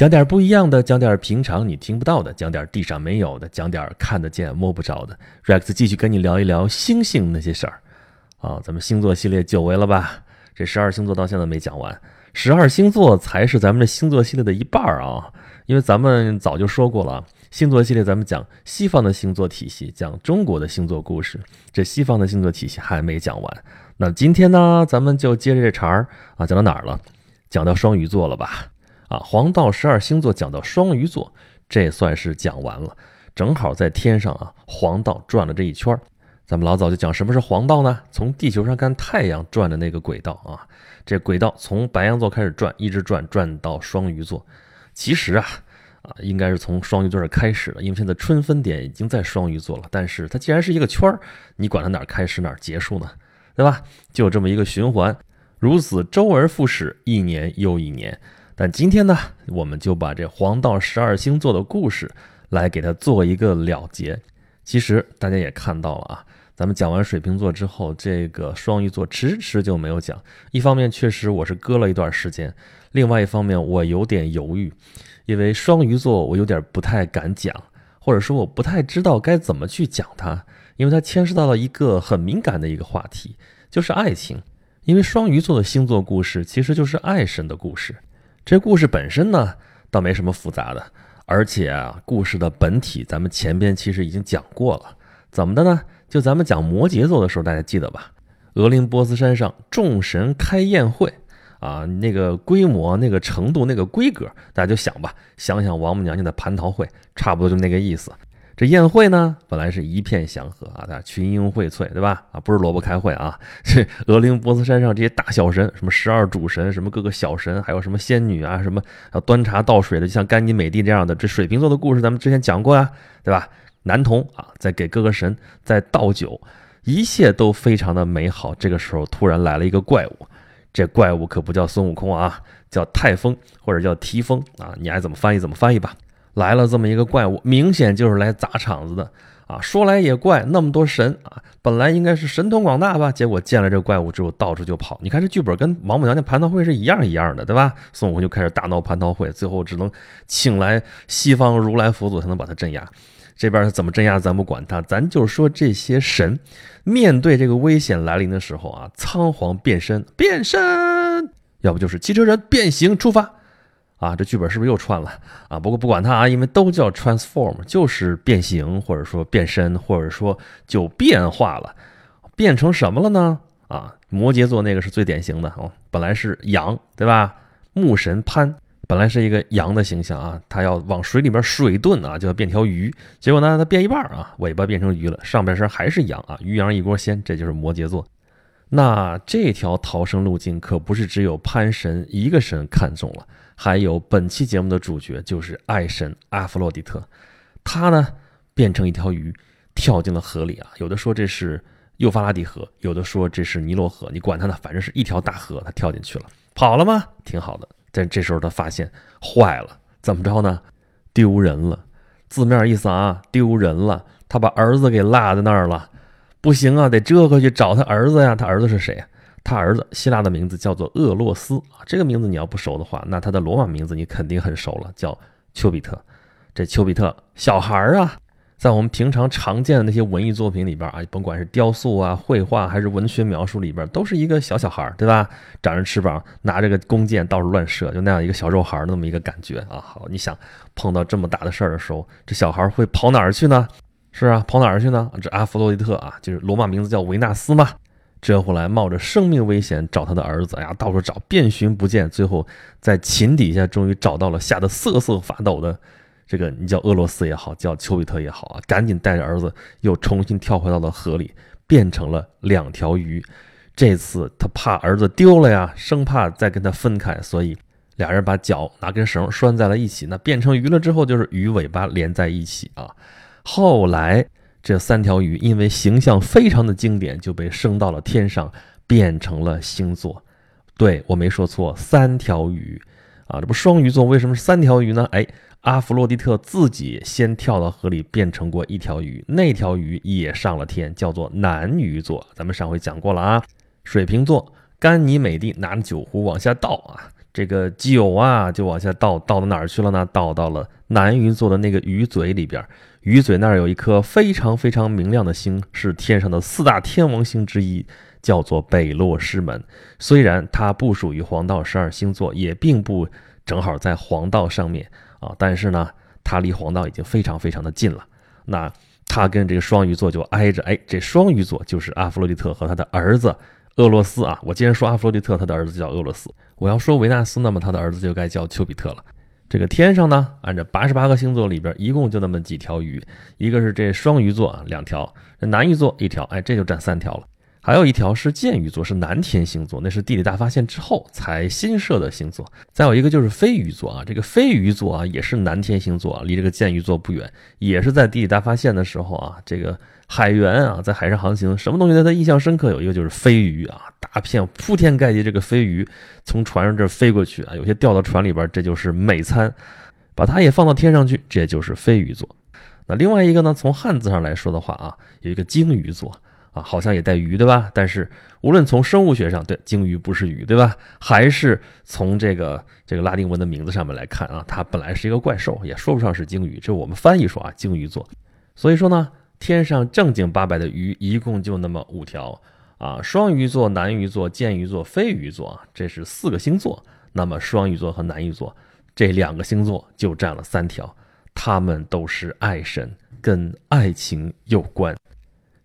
讲点不一样的，讲点平常你听不到的，讲点地上没有的，讲点看得见摸不着的。Rex 继续跟你聊一聊星星那些事儿啊，咱们星座系列久违了吧？这十二星座到现在没讲完，十二星座才是咱们这星座系列的一半啊，因为咱们早就说过了，星座系列咱们讲西方的星座体系，讲中国的星座故事，这西方的星座体系还没讲完。那今天呢，咱们就接着这茬儿啊，讲到哪儿了？讲到双鱼座了吧？啊，黄道十二星座讲到双鱼座，这算是讲完了。正好在天上啊，黄道转了这一圈儿。咱们老早就讲什么是黄道呢？从地球上看太阳转的那个轨道啊，这轨道从白羊座开始转，一直转转到双鱼座。其实啊，啊，应该是从双鱼座这开始的，因为现在春分点已经在双鱼座了。但是它既然是一个圈儿，你管它哪儿开始哪儿结束呢？对吧？就这么一个循环，如此周而复始，一年又一年。但今天呢，我们就把这黄道十二星座的故事来给它做一个了结。其实大家也看到了啊，咱们讲完水瓶座之后，这个双鱼座迟迟就没有讲。一方面确实我是搁了一段时间，另外一方面我有点犹豫，因为双鱼座我有点不太敢讲，或者说我不太知道该怎么去讲它，因为它牵涉到了一个很敏感的一个话题，就是爱情。因为双鱼座的星座故事其实就是爱神的故事。这故事本身呢，倒没什么复杂的，而且啊，故事的本体咱们前边其实已经讲过了。怎么的呢？就咱们讲摩羯座的时候，大家记得吧？俄林波斯山上众神开宴会啊，那个规模、那个程度、那个规格，大家就想吧，想想王母娘娘的蟠桃会，差不多就那个意思。这宴会呢，本来是一片祥和啊，大家群英荟萃，对吧？啊，不是萝卜开会啊。这俄林波斯山上这些大小神，什么十二主神，什么各个小神，还有什么仙女啊，什么要端茶倒水的，就像甘妮美蒂这样的。这水瓶座的故事咱们之前讲过呀，对吧？男童啊，在给各个神在倒酒，一切都非常的美好。这个时候突然来了一个怪物，这怪物可不叫孙悟空啊，叫泰风或者叫提风啊，你爱怎么翻译怎么翻译吧。来了这么一个怪物，明显就是来砸场子的啊！说来也怪，那么多神啊，本来应该是神通广大吧，结果见了这怪物之后，到处就跑。你看这剧本跟王母娘娘蟠桃会是一样一样的，对吧？孙悟空就开始大闹蟠桃会，最后只能请来西方如来佛祖才能把他镇压。这边他怎么镇压，咱不管他，咱就说这些神面对这个危险来临的时候啊，仓皇变身，变身，要不就是汽车人变形出发。啊，这剧本是不是又串了啊？不过不管它啊，因为都叫 transform，就是变形或者说变身，或者说就变化了，变成什么了呢？啊，摩羯座那个是最典型的哦，本来是羊，对吧？木神潘本来是一个羊的形象啊，他要往水里边水遁啊，就要变条鱼，结果呢，他变一半啊，尾巴变成鱼了，上半身还是羊啊，鱼羊一锅鲜，这就是摩羯座。那这条逃生路径可不是只有潘神一个神看中了。还有本期节目的主角就是爱神阿弗洛狄特，他呢变成一条鱼，跳进了河里啊。有的说这是幼发拉底河，有的说这是尼罗河，你管他呢，反正是一条大河，他跳进去了，跑了吗？挺好的。但这时候他发现坏了，怎么着呢？丢人了，字面意思啊，丢人了。他把儿子给落在那儿了，不行啊，得折回去找他儿子呀。他儿子是谁呀？他儿子希腊的名字叫做厄洛斯啊，这个名字你要不熟的话，那他的罗马名字你肯定很熟了，叫丘比特。这丘比特小孩儿啊，在我们平常常见的那些文艺作品里边啊，甭管是雕塑啊、绘画还是文学描述里边，都是一个小小孩儿，对吧？长着翅膀，拿着个弓箭到处乱射，就那样一个小肉孩儿那么一个感觉啊。好，你想碰到这么大的事儿的时候，这小孩会跑哪儿去呢？是啊，跑哪儿去呢？这阿弗洛狄特啊，就是罗马名字叫维纳斯嘛。这回来冒着生命危险找他的儿子哎呀，到处找，遍寻不见，最后在琴底下终于找到了，吓得瑟瑟发抖的这个，你叫俄罗斯也好，叫丘比特也好啊，赶紧带着儿子又重新跳回到了河里，变成了两条鱼。这次他怕儿子丢了呀，生怕再跟他分开，所以俩人把脚拿根绳拴在了一起。那变成鱼了之后，就是鱼尾巴连在一起啊。后来。这三条鱼因为形象非常的经典，就被升到了天上，变成了星座。对我没说错，三条鱼啊，这不双鱼座为什么是三条鱼呢？哎，阿弗洛狄特自己先跳到河里变成过一条鱼，那条鱼也上了天，叫做男鱼座。咱们上回讲过了啊。水瓶座，甘尼美蒂拿着酒壶往下倒啊，这个酒啊就往下倒，倒到哪儿去了呢？倒到了南鱼座的那个鱼嘴里边。鱼嘴那儿有一颗非常非常明亮的星，是天上的四大天王星之一，叫做北落师门。虽然它不属于黄道十二星座，也并不正好在黄道上面啊，但是呢，它离黄道已经非常非常的近了。那它跟这个双鱼座就挨着，哎，这双鱼座就是阿弗洛狄特和他的儿子俄罗斯啊。我既然说阿弗洛狄特，他的儿子叫俄罗斯，我要说维纳斯，那么他的儿子就该叫丘比特了。这个天上呢，按照八十八个星座里边，一共就那么几条鱼，一个是这双鱼座啊，两条；这南鱼座一条，哎，这就占三条了。还有一条是剑鱼座，是南天星座，那是地理大发现之后才新设的星座。再有一个就是飞鱼座啊，这个飞鱼座啊也是南天星座，啊离这个剑鱼座不远，也是在地理大发现的时候啊，这个海员啊在海上航行，什么东西对他印象深刻？有一个就是飞鱼啊，大片铺天盖地这个飞鱼从船上这飞过去啊，有些掉到船里边，这就是美餐，把它也放到天上去，这就是飞鱼座。那另外一个呢，从汉字上来说的话啊，有一个鲸鱼座。啊，好像也带鱼，对吧？但是无论从生物学上，对鲸鱼不是鱼，对吧？还是从这个这个拉丁文的名字上面来看啊，它本来是一个怪兽，也说不上是鲸鱼。这我们翻译说啊，鲸鱼座。所以说呢，天上正经八百的鱼一共就那么五条啊，双鱼座、南鱼座、剑鱼座、飞鱼座，这是四个星座。那么双鱼座和南鱼座这两个星座就占了三条，他们都是爱神，跟爱情有关。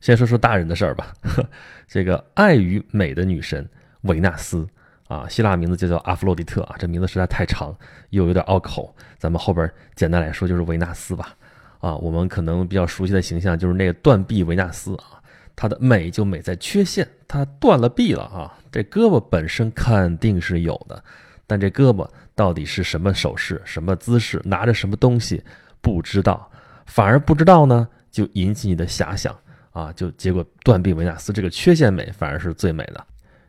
先说说大人的事儿吧。这个爱与美的女神维纳斯啊，希腊名字就叫阿弗洛狄特啊，这名字实在太长，又有点拗口。咱们后边简单来说就是维纳斯吧。啊，我们可能比较熟悉的形象就是那个断臂维纳斯啊，她的美就美在缺陷，她断了臂了啊。这胳膊本身肯定是有的，但这胳膊到底是什么手势、什么姿势、拿着什么东西，不知道。反而不知道呢，就引起你的遐想。啊，就结果断臂维纳斯这个缺陷美反而是最美的，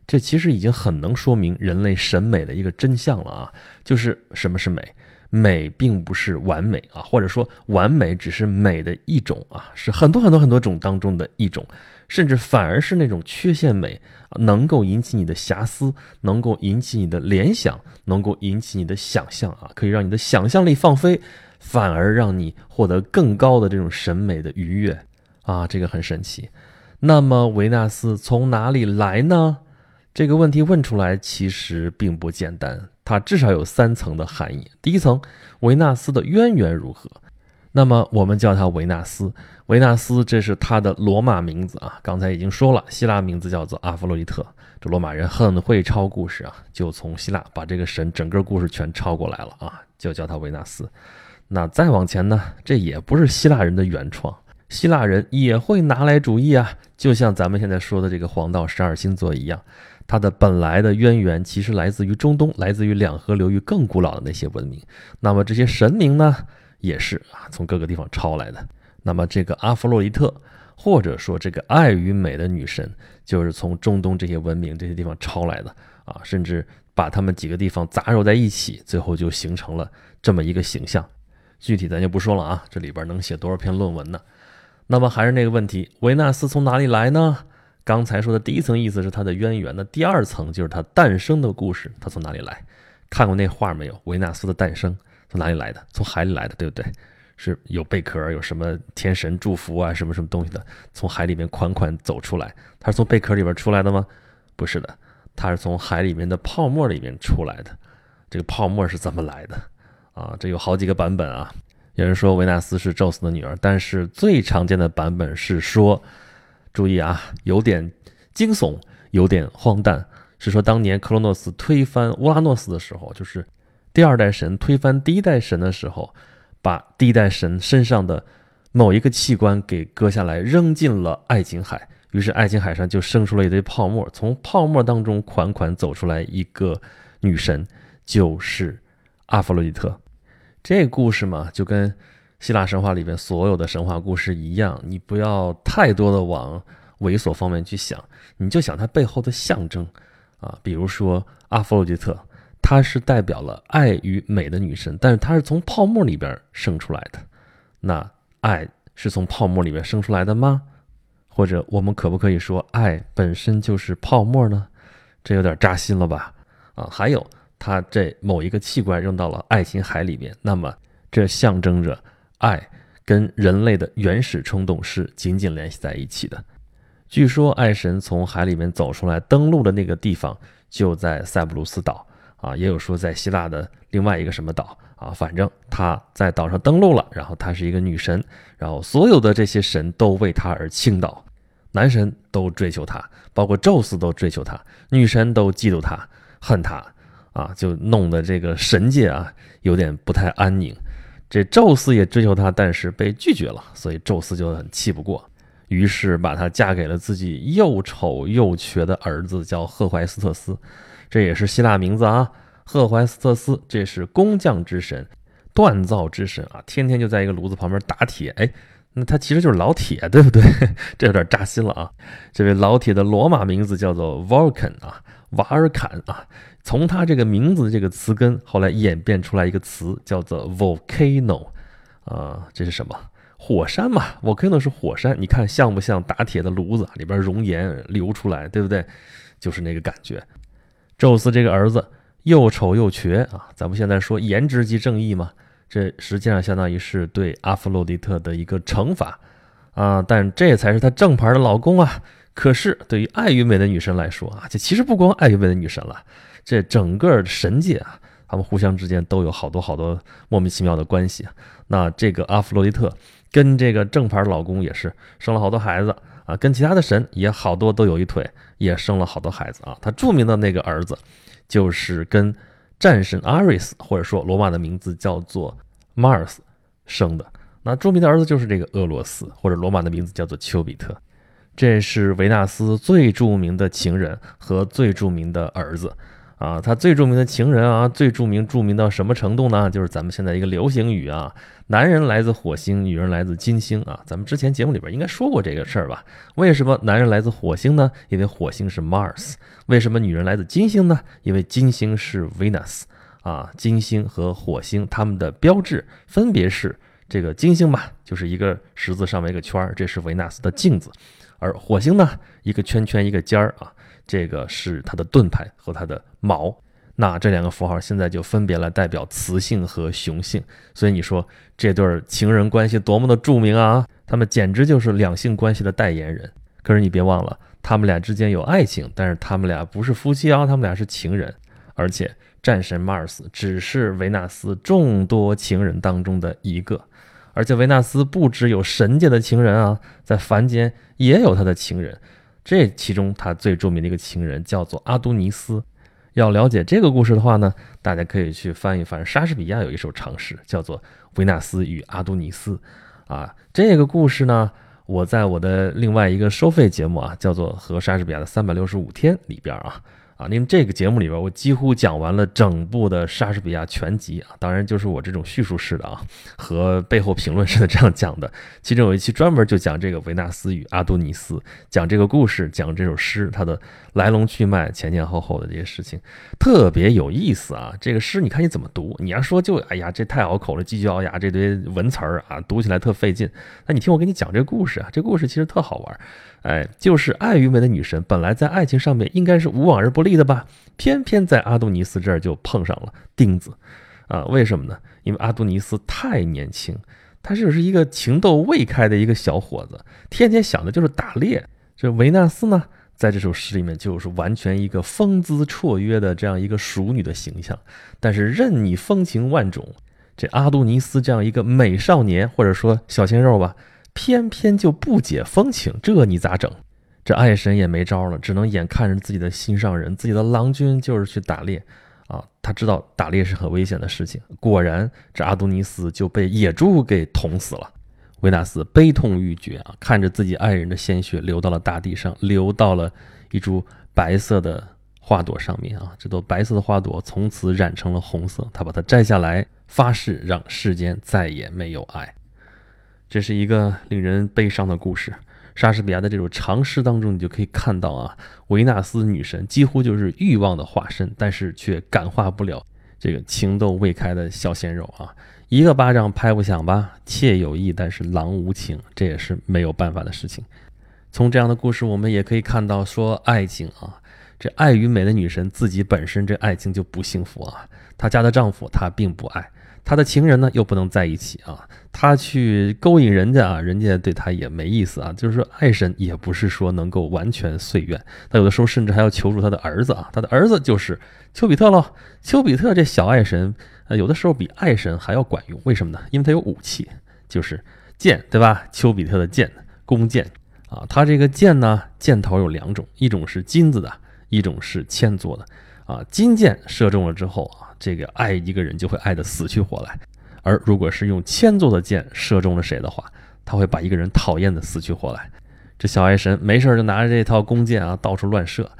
这其实已经很能说明人类审美的一个真相了啊，就是什么是美？美并不是完美啊，或者说完美只是美的一种啊，是很多很多很多种当中的一种，甚至反而是那种缺陷美，能够引起你的遐思，能够引起你的联想，能够引起你的想象啊，可以让你的想象力放飞，反而让你获得更高的这种审美的愉悦。啊，这个很神奇。那么维纳斯从哪里来呢？这个问题问出来其实并不简单，它至少有三层的含义。第一层，维纳斯的渊源如何？那么我们叫他维纳斯。维纳斯这是他的罗马名字啊。刚才已经说了，希腊名字叫做阿弗洛狄特。这罗马人很会抄故事啊，就从希腊把这个神整个故事全抄过来了啊，就叫他维纳斯。那再往前呢，这也不是希腊人的原创。希腊人也会拿来主义啊，就像咱们现在说的这个黄道十二星座一样，它的本来的渊源其实来自于中东，来自于两河流域更古老的那些文明。那么这些神明呢，也是啊从各个地方抄来的。那么这个阿弗洛狄特，或者说这个爱与美的女神，就是从中东这些文明这些地方抄来的啊，甚至把他们几个地方杂糅在一起，最后就形成了这么一个形象。具体咱就不说了啊，这里边能写多少篇论文呢？那么还是那个问题，维纳斯从哪里来呢？刚才说的第一层意思是它的渊源，那第二层就是它诞生的故事，它从哪里来？看过那画没有？维纳斯的诞生从哪里来的？从海里来的，对不对？是有贝壳，有什么天神祝福啊，什么什么东西的，从海里面款款走出来。它是从贝壳里边出来的吗？不是的，它是从海里面的泡沫里面出来的。这个泡沫是怎么来的？啊，这有好几个版本啊。有人说维纳斯是宙斯的女儿，但是最常见的版本是说，注意啊，有点惊悚，有点荒诞，是说当年克罗诺斯推翻乌拉诺斯的时候，就是第二代神推翻第一代神的时候，把第一代神身上的某一个器官给割下来扔进了爱琴海，于是爱琴海上就生出了一堆泡沫，从泡沫当中款款走出来一个女神，就是阿佛洛狄特。这故事嘛，就跟希腊神话里边所有的神话故事一样，你不要太多的往猥琐方面去想，你就想它背后的象征啊。比如说阿弗洛狄特，她是代表了爱与美的女神，但是她是从泡沫里边生出来的。那爱是从泡沫里边生出来的吗？或者我们可不可以说爱本身就是泡沫呢？这有点扎心了吧？啊，还有他这某一个器官扔到了爱琴海里面，那么这象征着爱跟人类的原始冲动是紧紧联系在一起的。据说爱神从海里面走出来，登陆的那个地方就在塞浦路斯岛啊，也有说在希腊的另外一个什么岛啊，反正他在岛上登陆了，然后她是一个女神，然后所有的这些神都为她而倾倒。男神都追求她，包括宙斯都追求她，女神都嫉妒她、恨她，啊，就弄得这个神界啊有点不太安宁。这宙斯也追求她，但是被拒绝了，所以宙斯就很气不过，于是把她嫁给了自己又丑又瘸的儿子，叫赫淮斯特斯。这也是希腊名字啊，赫淮斯特斯，这是工匠之神、锻造之神啊，天天就在一个炉子旁边打铁，哎。那他其实就是老铁，对不对？这有点扎心了啊！这位老铁的罗马名字叫做 Vulcan 啊，瓦尔坎啊。从他这个名字这个词根，后来演变出来一个词叫做 volcano 啊，这是什么？火山嘛，volcano 是火山。你看像不像打铁的炉子里边熔岩流出来，对不对？就是那个感觉。宙斯这个儿子又丑又瘸啊，咱们现在说颜值即正义嘛。这实际上相当于是对阿弗洛狄特的一个惩罚啊，但这才是他正牌的老公啊。可是对于爱与美的女神来说啊，这其实不光爱与美的女神了，这整个神界啊，他们互相之间都有好多好多莫名其妙的关系。那这个阿弗洛狄特跟这个正牌老公也是生了好多孩子啊，跟其他的神也好多都有一腿，也生了好多孩子啊。他著名的那个儿子就是跟。战神阿瑞斯，或者说罗马的名字叫做 Mars 生的，那著名的儿子就是这个俄罗斯，或者罗马的名字叫做丘比特，这是维纳斯最著名的情人和最著名的儿子。啊，他最著名的情人啊，最著名著名到什么程度呢？就是咱们现在一个流行语啊，男人来自火星，女人来自金星啊。咱们之前节目里边应该说过这个事儿吧？为什么男人来自火星呢？因为火星是 Mars。为什么女人来自金星呢？因为金星是 Venus。啊，金星和火星它们的标志分别是这个金星吧，就是一个十字上面一个圈儿，这是维纳斯的镜子；而火星呢，一个圈圈一个尖儿啊。这个是它的盾牌和它的矛，那这两个符号现在就分别来代表雌性和雄性，所以你说这对情人关系多么的著名啊！他们简直就是两性关系的代言人。可是你别忘了，他们俩之间有爱情，但是他们俩不是夫妻啊，他们俩是情人。而且战神马尔斯只是维纳斯众多情人当中的一个，而且维纳斯不只有神界的情人啊，在凡间也有他的情人。这其中，他最著名的一个情人叫做阿都尼斯。要了解这个故事的话呢，大家可以去翻一翻莎士比亚有一首长诗，叫做《维纳斯与阿都尼斯》。啊，这个故事呢，我在我的另外一个收费节目啊，叫做《和莎士比亚的三百六十五天》里边啊。啊，因为这个节目里边，我几乎讲完了整部的莎士比亚全集啊，当然就是我这种叙述式的啊，和背后评论式的这样讲的。其中有一期专门就讲这个维纳斯与阿多尼斯，讲这个故事，讲这首诗它的来龙去脉、前前后后的这些事情，特别有意思啊。这个诗你看你怎么读？你要说就哎呀，这太拗口了，唧唧咬牙这堆文词儿啊，读起来特费劲。那你听我给你讲这个故事啊，这故事其实特好玩。哎，就是爱与美的女神，本来在爱情上面应该是无往而不利的吧，偏偏在阿杜尼斯这儿就碰上了钉子，啊，为什么呢？因为阿杜尼斯太年轻，他就是一个情窦未开的一个小伙子，天天想的就是打猎。这维纳斯呢，在这首诗里面就是完全一个风姿绰约的这样一个淑女的形象，但是任你风情万种，这阿杜尼斯这样一个美少年或者说小鲜肉吧。偏偏就不解风情，这你咋整？这爱神也没招了，只能眼看着自己的心上人，自己的郎君就是去打猎啊。他知道打猎是很危险的事情，果然这阿多尼斯就被野猪给捅死了。维纳斯悲痛欲绝啊，看着自己爱人的鲜血流到了大地上，流到了一株白色的花朵上面啊。这朵白色的花朵从此染成了红色，他把它摘下来，发誓让世间再也没有爱。这是一个令人悲伤的故事。莎士比亚的这首长诗当中，你就可以看到啊，维纳斯女神几乎就是欲望的化身，但是却感化不了这个情窦未开的小鲜肉啊。一个巴掌拍不响吧？妾有意，但是郎无情，这也是没有办法的事情。从这样的故事，我们也可以看到，说爱情啊，这爱与美的女神自己本身这爱情就不幸福啊，她家的丈夫她并不爱。他的情人呢又不能在一起啊，他去勾引人家啊，人家对他也没意思啊。就是说，爱神也不是说能够完全遂愿，他有的时候甚至还要求助他的儿子啊。他的儿子就是丘比特喽。丘比特这小爱神，呃，有的时候比爱神还要管用。为什么呢？因为他有武器，就是剑，对吧？丘比特的剑，弓箭啊。他这个箭呢，箭头有两种，一种是金子的，一种是铅做的啊。金箭射中了之后啊。这个爱一个人就会爱得死去活来，而如果是用千做的箭射中了谁的话，他会把一个人讨厌的死去活来。这小爱神没事就拿着这套弓箭啊到处乱射。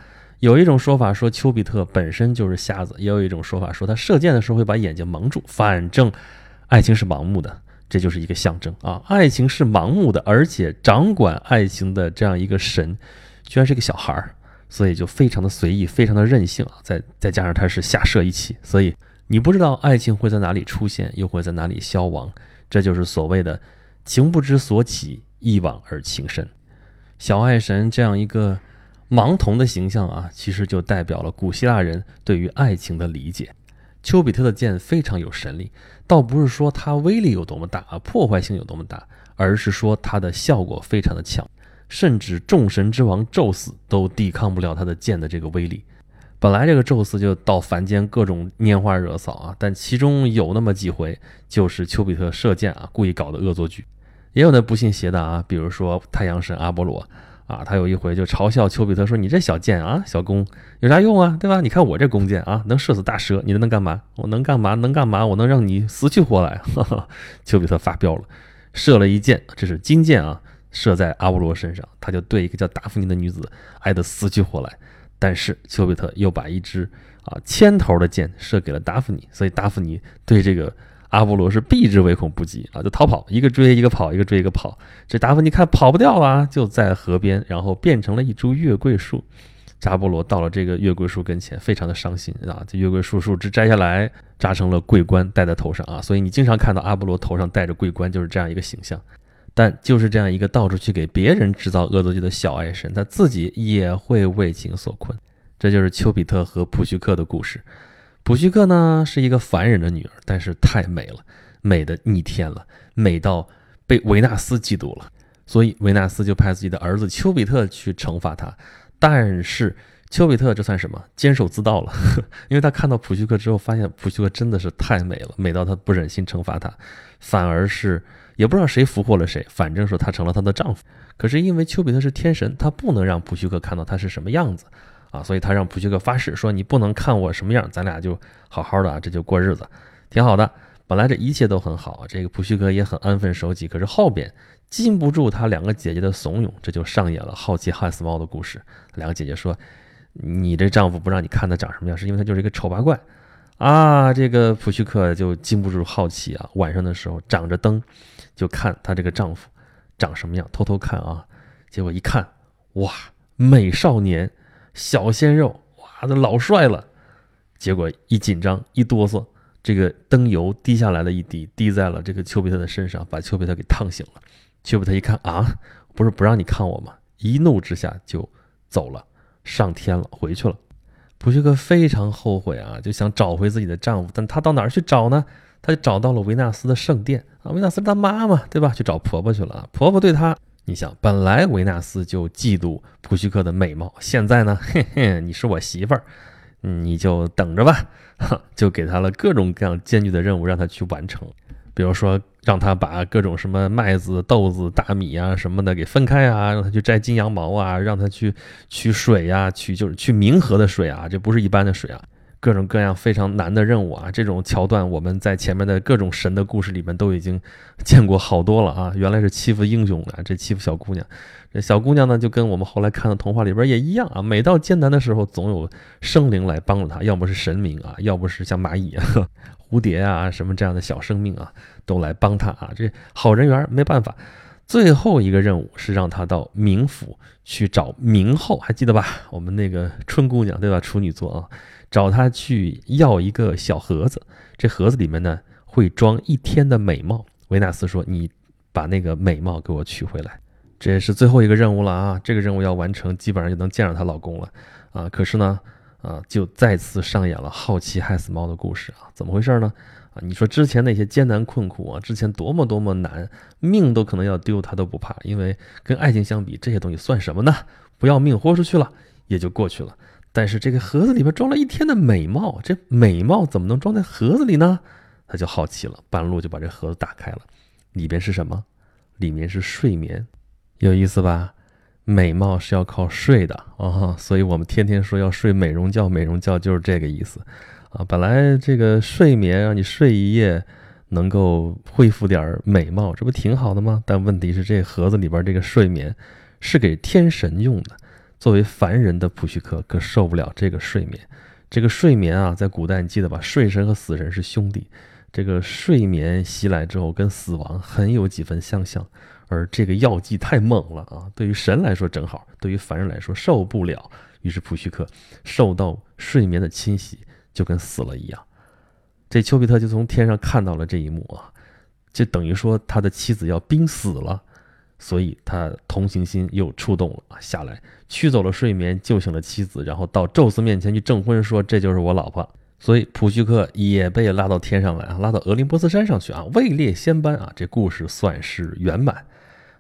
有一种说法说丘比特本身就是瞎子，也有一种说法说他射箭的时候会把眼睛蒙住。反正爱情是盲目的，这就是一个象征啊！爱情是盲目的，而且掌管爱情的这样一个神，居然是个小孩儿。所以就非常的随意，非常的任性啊！再再加上他是下设一起，所以你不知道爱情会在哪里出现，又会在哪里消亡。这就是所谓的“情不知所起，一往而情深”。小爱神这样一个盲童的形象啊，其实就代表了古希腊人对于爱情的理解。丘比特的箭非常有神力，倒不是说它威力有多么大啊，破坏性有多么大，而是说它的效果非常的强。甚至众神之王宙斯都抵抗不了他的剑的这个威力。本来这个宙斯就到凡间各种拈花惹草啊，但其中有那么几回就是丘比特射箭啊，故意搞的恶作剧。也有那不信邪的啊，比如说太阳神阿波罗啊，他有一回就嘲笑丘比特说：“你这小箭啊，小弓有啥用啊？对吧？你看我这弓箭啊，能射死大蛇，你能干嘛？我能干嘛？能干嘛？我能让你死去活来。”丘比特发飙了，射了一箭，这是金箭啊。射在阿波罗身上，他就对一个叫达芙妮的女子爱得死去活来。但是丘比特又把一支啊铅头的箭射给了达芙妮，所以达芙妮对这个阿波罗是避之唯恐不及啊，就逃跑，一个追一个跑，一个追一个跑。这达芙妮看跑不掉了，就在河边，然后变成了一株月桂树。阿波罗到了这个月桂树跟前，非常的伤心啊，这月桂树树枝摘下来，扎成了桂冠，戴在头上啊。所以你经常看到阿波罗头上戴着桂冠，就是这样一个形象。但就是这样一个到处去给别人制造恶作剧的小爱神，他自己也会为情所困。这就是丘比特和普绪克的故事。普绪克呢是一个凡人的女儿，但是太美了，美的逆天了，美到被维纳斯嫉妒了。所以维纳斯就派自己的儿子丘比特去惩罚她。但是丘比特这算什么？坚守自盗了，因为他看到普绪克之后，发现普绪克真的是太美了，美到他不忍心惩罚她，反而是。也不知道谁俘获了谁，反正说她成了他的丈夫。可是因为丘比特是天神，他不能让普绪克看到他是什么样子啊，所以他让普绪克发誓说：“你不能看我什么样，咱俩就好好的啊，这就过日子，挺好的。”本来这一切都很好，这个普绪克也很安分守己。可是后边禁不住他两个姐姐的怂恿，这就上演了好奇害死猫的故事。两个姐姐说：“你这丈夫不让你看他长什么样，是因为他就是一个丑八怪。”啊，这个普绪克就禁不住好奇啊，晚上的时候长着灯。就看他这个丈夫长什么样，偷偷看啊，结果一看，哇，美少年，小鲜肉，哇，那老帅了。结果一紧张一哆嗦，这个灯油滴下来了一滴，滴在了这个丘比特的身上，把丘比特给烫醒了。丘比特一看啊，不是不让你看我吗？一怒之下就走了，上天了，回去了。普绪克非常后悔啊，就想找回自己的丈夫，但他到哪儿去找呢？他就找到了维纳斯的圣殿啊，维纳斯是他妈妈，对吧？去找婆婆去了。婆婆对他，你想，本来维纳斯就嫉妒普绪克的美貌，现在呢，嘿嘿，你是我媳妇儿，你就等着吧，就给他了各种各样艰巨的任务，让他去完成。比如说，让他把各种什么麦子、豆子、大米啊什么的给分开啊，让他去摘金羊毛啊，让他去取水呀，取就是去冥河的水啊，这不是一般的水啊。各种各样非常难的任务啊，这种桥段我们在前面的各种神的故事里面都已经见过好多了啊！原来是欺负英雄的，这欺负小姑娘。这小姑娘呢，就跟我们后来看的童话里边也一样啊。每到艰难的时候，总有生灵来帮助她，要不是神明啊，要不是像蚂蚁啊、蝴蝶啊什么这样的小生命啊，都来帮她啊。这好人缘没办法。最后一个任务是让她到冥府去找冥后，还记得吧？我们那个春姑娘对吧？处女座啊。找他去要一个小盒子，这盒子里面呢会装一天的美貌。维纳斯说：“你把那个美貌给我取回来。”这也是最后一个任务了啊！这个任务要完成，基本上就能见着她老公了啊！可是呢，啊，就再次上演了好奇害死猫的故事啊！怎么回事呢？啊，你说之前那些艰难困苦啊，之前多么多么难，命都可能要丢，他都不怕，因为跟爱情相比，这些东西算什么呢？不要命豁出去了，也就过去了。但是这个盒子里边装了一天的美貌，这美貌怎么能装在盒子里呢？他就好奇了，半路就把这盒子打开了，里边是什么？里面是睡眠，有意思吧？美貌是要靠睡的啊，所以我们天天说要睡美容觉，美容觉就是这个意思啊。本来这个睡眠让你睡一夜，能够恢复点美貌，这不挺好的吗？但问题是这盒子里边这个睡眠是给天神用的，作为凡人的普须克可受不了这个睡眠。这个睡眠啊，在古代你记得吧？睡神和死神是兄弟。这个睡眠袭来之后，跟死亡很有几分相像，而这个药剂太猛了啊！对于神来说正好，对于凡人来说受不了。于是普须克受到睡眠的侵袭，就跟死了一样。这丘比特就从天上看到了这一幕啊，就等于说他的妻子要病死了，所以他同情心又触动了，下来驱走了睡眠，救醒了妻子，然后到宙斯面前去证婚，说这就是我老婆。所以普须克也被拉到天上来啊，拉到俄林波斯山上去啊，位列仙班啊，这故事算是圆满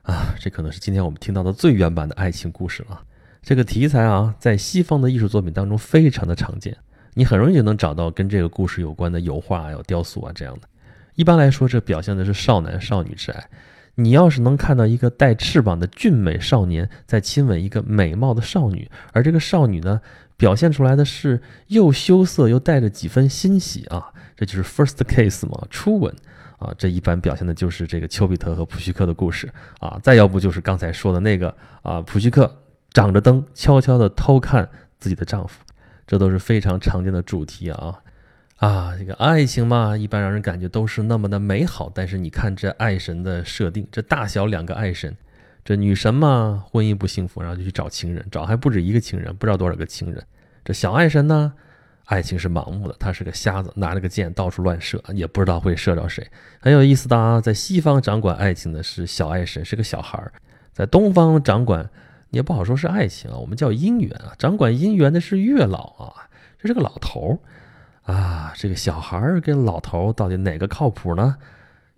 啊，这可能是今天我们听到的最圆满的爱情故事了。这个题材啊，在西方的艺术作品当中非常的常见，你很容易就能找到跟这个故事有关的油画、有雕塑啊这样的。一般来说，这表现的是少男少女之爱。你要是能看到一个带翅膀的俊美少年在亲吻一个美貌的少女，而这个少女呢？表现出来的是又羞涩又带着几分欣喜啊，这就是 first case 嘛，初吻啊，这一般表现的就是这个丘比特和普希克的故事啊，再要不就是刚才说的那个啊，普希克掌着灯悄悄地偷看自己的丈夫，这都是非常常见的主题啊啊，这个爱情嘛，一般让人感觉都是那么的美好，但是你看这爱神的设定，这大小两个爱神。这女神嘛，婚姻不幸福，然后就去找情人，找还不止一个情人，不知道多少个情人。这小爱神呢，爱情是盲目的，他是个瞎子，拿了个箭到处乱射，也不知道会射着谁。很有意思的啊，在西方掌管爱情的是小爱神，是个小孩儿；在东方掌管，也不好说是爱情啊，我们叫姻缘啊，掌管姻缘的是月老啊，这是个老头儿啊。这个小孩儿跟老头到底哪个靠谱呢？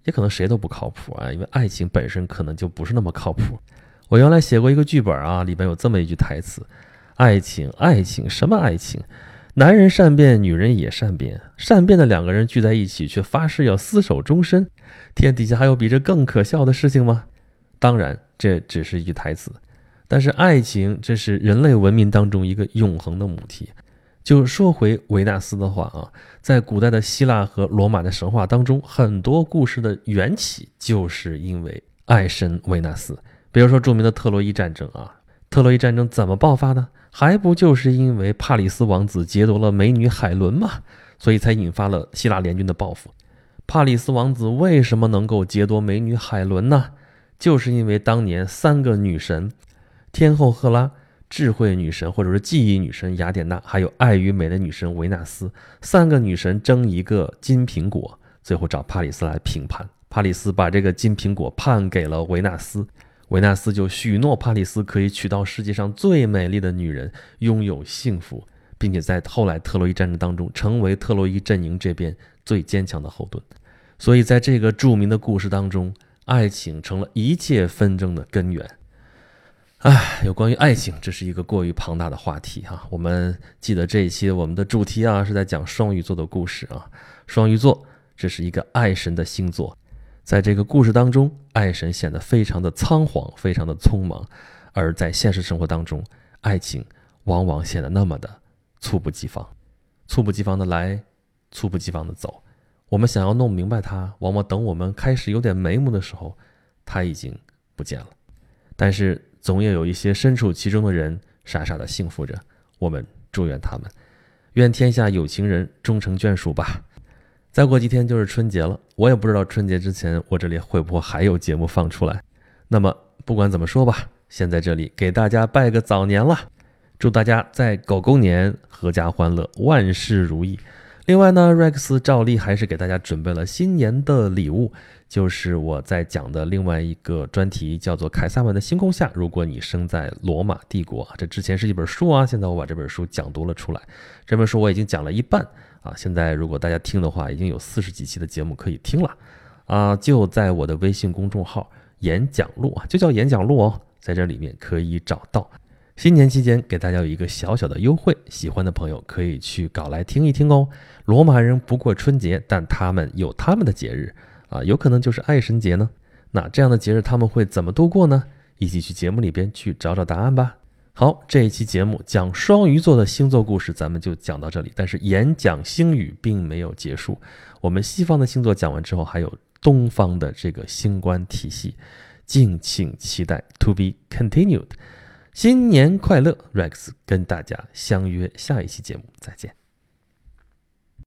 也可能谁都不靠谱啊，因为爱情本身可能就不是那么靠谱。我原来写过一个剧本啊，里边有这么一句台词：“爱情，爱情，什么爱情？男人善变，女人也善变，善变的两个人聚在一起，却发誓要厮守终身。天底下还有比这更可笑的事情吗？”当然，这只是一句台词，但是爱情，这是人类文明当中一个永恒的母题。就说回维纳斯的话啊，在古代的希腊和罗马的神话当中，很多故事的缘起就是因为爱神维纳斯。比如说著名的特洛伊战争啊，特洛伊战争怎么爆发的？还不就是因为帕里斯王子劫夺了美女海伦嘛，所以才引发了希腊联军的报复。帕里斯王子为什么能够劫夺美女海伦呢？就是因为当年三个女神，天后赫拉。智慧女神，或者是记忆女神雅典娜，还有爱与美的女神维纳斯，三个女神争一个金苹果，最后找帕里斯来评判。帕里斯把这个金苹果判给了维纳斯，维纳斯就许诺帕里斯可以娶到世界上最美丽的女人，拥有幸福，并且在后来特洛伊战争当中成为特洛伊阵营这边最坚强的后盾。所以在这个著名的故事当中，爱情成了一切纷争的根源。唉，有关于爱情，这是一个过于庞大的话题哈。我们记得这一期我们的主题啊，是在讲双鱼座的故事啊。双鱼座这是一个爱神的星座，在这个故事当中，爱神显得非常的仓皇，非常的匆忙；而在现实生活当中，爱情往往显得那么的猝不及防，猝不及防的来，猝不及防的走。我们想要弄明白它，往往等我们开始有点眉目的时候，它已经不见了。但是。总也有一些身处其中的人傻傻的幸福着，我们祝愿他们，愿天下有情人终成眷属吧。再过几天就是春节了，我也不知道春节之前我这里会不会还有节目放出来。那么不管怎么说吧，先在这里给大家拜个早年了，祝大家在狗狗年阖家欢乐，万事如意。另外呢，Rex 照例还是给大家准备了新年的礼物，就是我在讲的另外一个专题，叫做《凯撒们的星空下》。如果你生在罗马帝国，这之前是一本书啊，现在我把这本书讲读了出来。这本书我已经讲了一半啊，现在如果大家听的话，已经有四十几期的节目可以听了啊，就在我的微信公众号“演讲录”啊，就叫演讲录哦，在这里面可以找到。新年期间给大家有一个小小的优惠，喜欢的朋友可以去搞来听一听哦。罗马人不过春节，但他们有他们的节日啊，有可能就是爱神节呢。那这样的节日他们会怎么度过呢？一起去节目里边去找找答案吧。好，这一期节目讲双鱼座的星座故事，咱们就讲到这里。但是演讲星语并没有结束，我们西方的星座讲完之后，还有东方的这个星官体系，敬请期待。To be continued。新年快乐，Rex 跟大家相约下一期节目，再见。